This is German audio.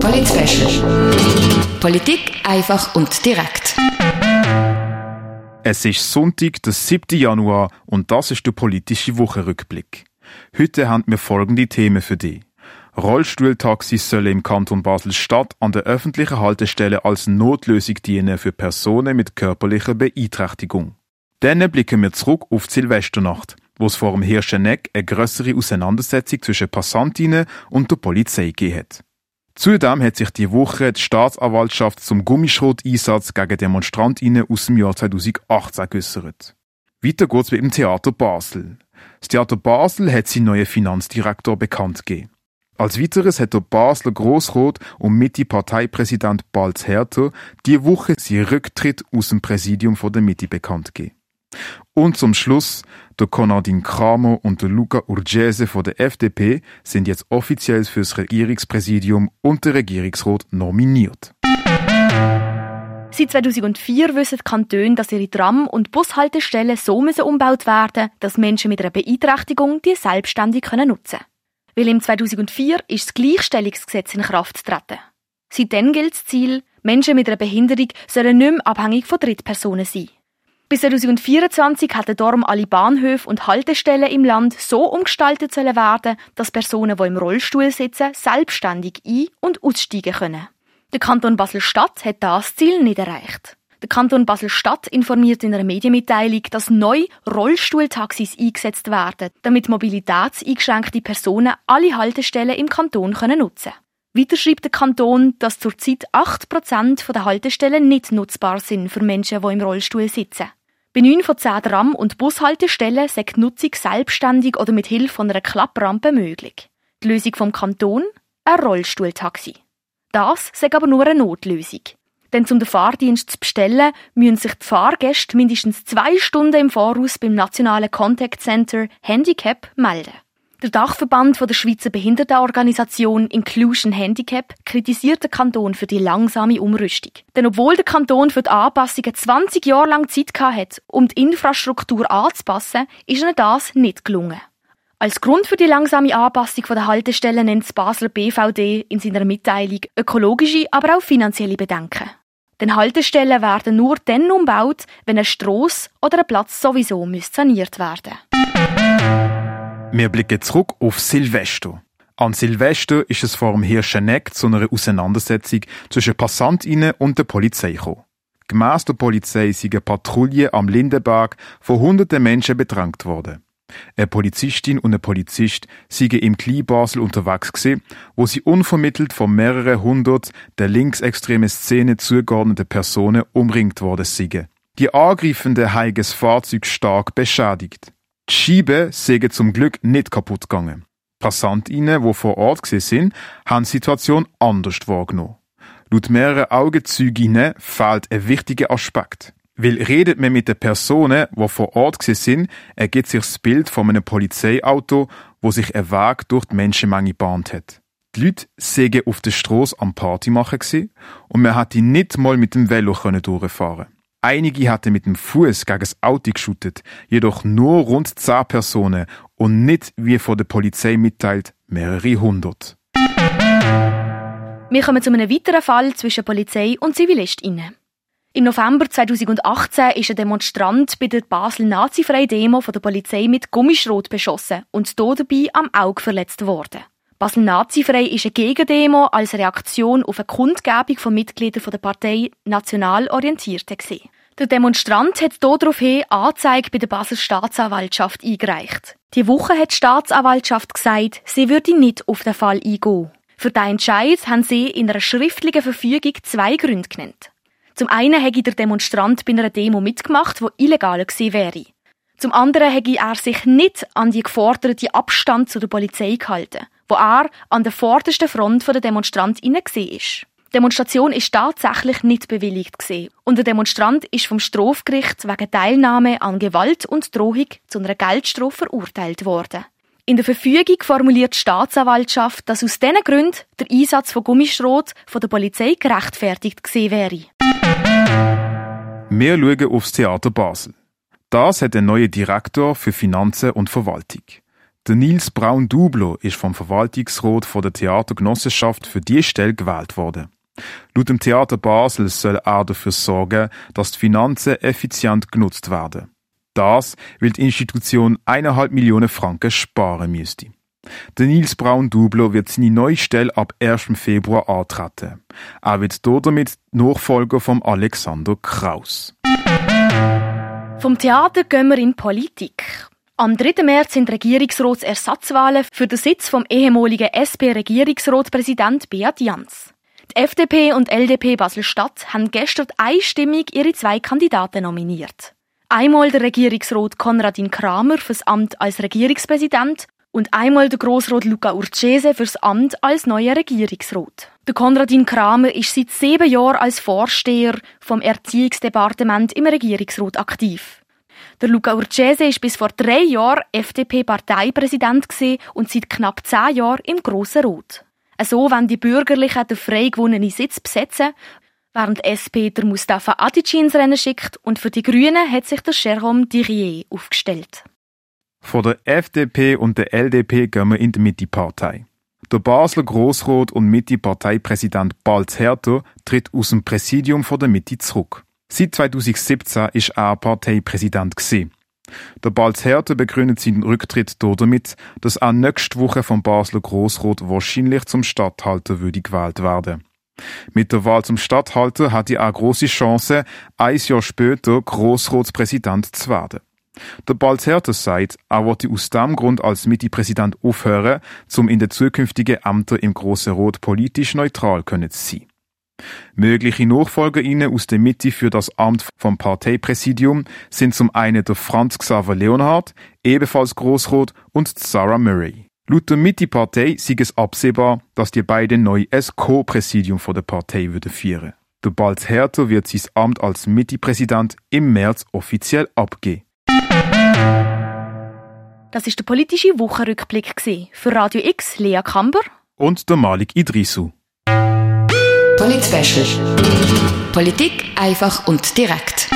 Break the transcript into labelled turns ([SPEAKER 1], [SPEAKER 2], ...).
[SPEAKER 1] Polit Politik einfach und direkt.
[SPEAKER 2] Es ist Sonntag, der 7. Januar und das ist der politische Wochenrückblick. Heute haben wir folgende Themen für dich. Rollstuhltaxis sollen im Kanton Basel-Stadt an der öffentlichen Haltestelle als Notlösung dienen für Personen mit körperlicher Beeinträchtigung. Dann blicken wir zurück auf die Silvesternacht, wo es vor dem Hirscheneck eine grössere Auseinandersetzung zwischen Passantinnen und der Polizei gegeben hat. Zudem hat sich die Woche die Staatsanwaltschaft zum Gummischrot-Einsatz gegen Demonstrantinnen aus dem Jahr 2018 geäussert. Weiter geht's mit dem Theater Basel. Das Theater Basel hat seinen neuen Finanzdirektor bekannt gegeben. Als weiteres hat der Basler Grossrot und Mitte-Parteipräsident Balz Herter die Woche seinen Rücktritt aus dem Präsidium der Mitte bekannt gegeben. Und zum Schluss, der Konradin Kramer und der Luca Urgese von der FDP sind jetzt offiziell fürs Regierungspräsidium und der Regierungsrat nominiert.
[SPEAKER 3] Seit 2004 wissen die Kantone, dass ihre Tram- und Bushaltestellen so müssen umgebaut werden dass Menschen mit einer Beeinträchtigung die selbstständig nutzen können. Weil im 2004 ist das Gleichstellungsgesetz in Kraft getreten. Seitdem gilt das Ziel, Menschen mit einer Behinderung sollen nicht mehr abhängig von Drittpersonen sein. Bis 2024 hätten darum alle Bahnhöfe und Haltestellen im Land so umgestaltet werden, dass Personen, die im Rollstuhl sitzen, selbstständig ein- und aussteigen können. Der Kanton Basel-Stadt hat das Ziel nicht erreicht. Der Kanton Basel-Stadt informiert in einer Medienmitteilung, dass neu Rollstuhltaxis eingesetzt werden, damit mobilitätseingeschränkte Personen alle Haltestellen im Kanton können nutzen können. Weiter schreibt der Kanton, dass zurzeit 8% der Haltestellen nicht nutzbar sind für Menschen, die im Rollstuhl sitzen. Bei 9 von 10 Tram- und Bushaltestellen sei die Nutzung selbstständig oder mit Hilfe einer Klapprampe möglich. Die Lösung vom Kanton? Ein Rollstuhltaxi. Das sei aber nur eine Notlösung. Denn um den Fahrdienst zu bestellen, müssen sich die Fahrgäste mindestens zwei Stunden im Voraus beim nationalen Contact Center Handicap melden. Der Dachverband der Schweizer Behindertenorganisation Inclusion Handicap kritisiert den Kanton für die langsame Umrüstung. Denn obwohl der Kanton für die Anpassungen 20 Jahre lang Zeit hatte, um die Infrastruktur anzupassen, ist ihnen das nicht gelungen. Als Grund für die langsame Anpassung der Haltestellen nennt das Basler BVD in seiner Mitteilung ökologische, aber auch finanzielle Bedenken. Denn Haltestellen werden nur dann umgebaut, wenn eine Strasse oder ein Platz sowieso saniert werden
[SPEAKER 2] Wir blicken zurück auf Silvester. An Silvester ist es vor dem Hirscheneck zu einer Auseinandersetzung zwischen Passantinnen und der Polizei gekommen. Gemäss der Polizei sind eine Patrouille am Lindenberg von hunderten Menschen bedrängt worden. Eine Polizistin und ein Polizist sind im Kleinbasel unterwegs gewesen, wo sie unvermittelt von mehreren hundert der linksextremen Szene zugeordneten Personen umringt worden sind. Die Angreifenden haben das Fahrzeug stark beschädigt. Die Scheiben sind zum Glück nicht kaputt gegangen. Passantinnen, die vor Ort sind, haben die Situation anders wahrgenommen. Laut mehreren Augenzeuginnen fehlt ein wichtiger Aspekt. Weil redet man mit den Personen, die vor Ort sind, ergibt sich das Bild von einem Polizeiauto, wo sich ein Weg durch die Menschenmenge bahnt hat. Die Leute sägen auf der Strasse am Party machen und man hätte nicht mal mit dem Velo durchfahren Einige hatten mit dem Fuß gegen das Auto geschüttet, jedoch nur rund zehn Personen und nicht, wie von der Polizei mitteilt, mehrere hundert.
[SPEAKER 3] Wir kommen zu einem weiteren Fall zwischen Polizei und ZivilistInnen. Im November 2018 ist ein Demonstrant bei der Basel Nazifreie Demo von der Polizei mit Gummischrot beschossen und dabei am Auge verletzt worden. Basel Nazifrei ist eine Gegendemo als Reaktion auf eine Kundgebung von Mitgliedern der Partei National Orientierte gesehen. Der Demonstrant hat daraufhin Anzeige bei der Basel Staatsanwaltschaft eingereicht. Die Woche hat die Staatsanwaltschaft gesagt, sie würde nicht auf den Fall eingehen. Für diesen Entscheid haben sie in einer schriftlichen Verfügung zwei Gründe genannt. Zum einen hätte der Demonstrant bei einer Demo mitgemacht, wo illegal gewesen wäre. Zum anderen hätte er sich nicht an die geforderte Abstand zu der Polizei gehalten, wo er an der vordersten Front der Demonstrantinnen ist. Die Demonstration ist tatsächlich nicht bewilligt gewesen. und der Demonstrant ist vom Strafgericht wegen Teilnahme an Gewalt und Drohung zu einer Geldstrafe verurteilt worden. In der Verfügung formuliert die Staatsanwaltschaft, dass aus diesen Gründen der Einsatz von Gummischrot von der Polizei gerechtfertigt gewesen wäre.
[SPEAKER 2] Wir schauen aufs Theater Basel. Das hat ein neuer Direktor für Finanzen und Verwaltung. Der Nils Braun Dublo ist vom Verwaltungsrat von der Theatergenossenschaft für die Stelle gewählt worden. Laut dem Theater Basel soll er dafür sorgen, dass die Finanzen effizient genutzt werden. Das, weil die Institution eineinhalb Millionen Franken sparen müsste. Der Nils Braun Dublo wird seine neue Stelle ab 1. Februar antreten. Er wird damit Nachfolger von Alexander Kraus.
[SPEAKER 3] Vom Theater gehen wir in Politik. Am 3. März sind Regierungsratsersatzwahlen für den Sitz vom ehemaligen SP-Regierungsratspräsident Beat Jans. Die FDP und LDP Basel-Stadt haben gestern einstimmig ihre zwei Kandidaten nominiert. Einmal der Regierungsrat Konradin Kramer fürs Amt als Regierungspräsident und einmal der Grossrat Luca Urcese fürs Amt als neuer Regierungsrat. Der Konradin Kramer ist seit sieben Jahren als Vorsteher vom Erziehungsdepartement im Regierungsrat aktiv. Der Luca Urcese ist bis vor drei Jahren FDP-Parteipräsident und seit knapp zehn Jahren im Grossen Rat. So wenn die Bürgerlichen den frei gewonnenen Sitz besetzen, während SP der Mustafa Adici ins Rennen schickt und für die Grünen hat sich der Jérôme Dirier aufgestellt.
[SPEAKER 2] Von der FDP und der LDP gehen wir in die Mitte-Partei. Der Basler Grossrat und Mitte-Parteipräsident Balz Herter tritt aus dem Präsidium von der Mitte zurück. Seit 2017 ist er Parteipräsident gewesen. Der Balz Herter begründet seinen Rücktritt damit, dass er nächste Woche vom Basler Grossrat wahrscheinlich zum Statthalter würde gewählt werden. Mit der Wahl zum Statthalter hat er eine große Chance, ein Jahr später Grossratspräsident zu werden. Der Balz Herter sagt, er wollte aus diesem Grund als Mitte-Präsident aufhören, um in den zukünftigen Ämtern im Grossen Rot politisch neutral können zu sein. Mögliche NachfolgerInnen aus der Mitte für das Amt vom Parteipräsidium sind zum einen der Franz Xaver Leonhardt, ebenfalls Grossrot, und Sarah Murray. Laut der Mitte-Partei sei es absehbar, dass die beiden neu ein Co-Präsidium der Partei würden führen. Der Balz Herter wird sein Amt als Mitte-Präsident im März offiziell abgeben.
[SPEAKER 3] Das ist der politische Wochenrückblick für Radio X Lea Kamber
[SPEAKER 2] und der Malik Idrisu.
[SPEAKER 1] Polit Politik einfach und direkt.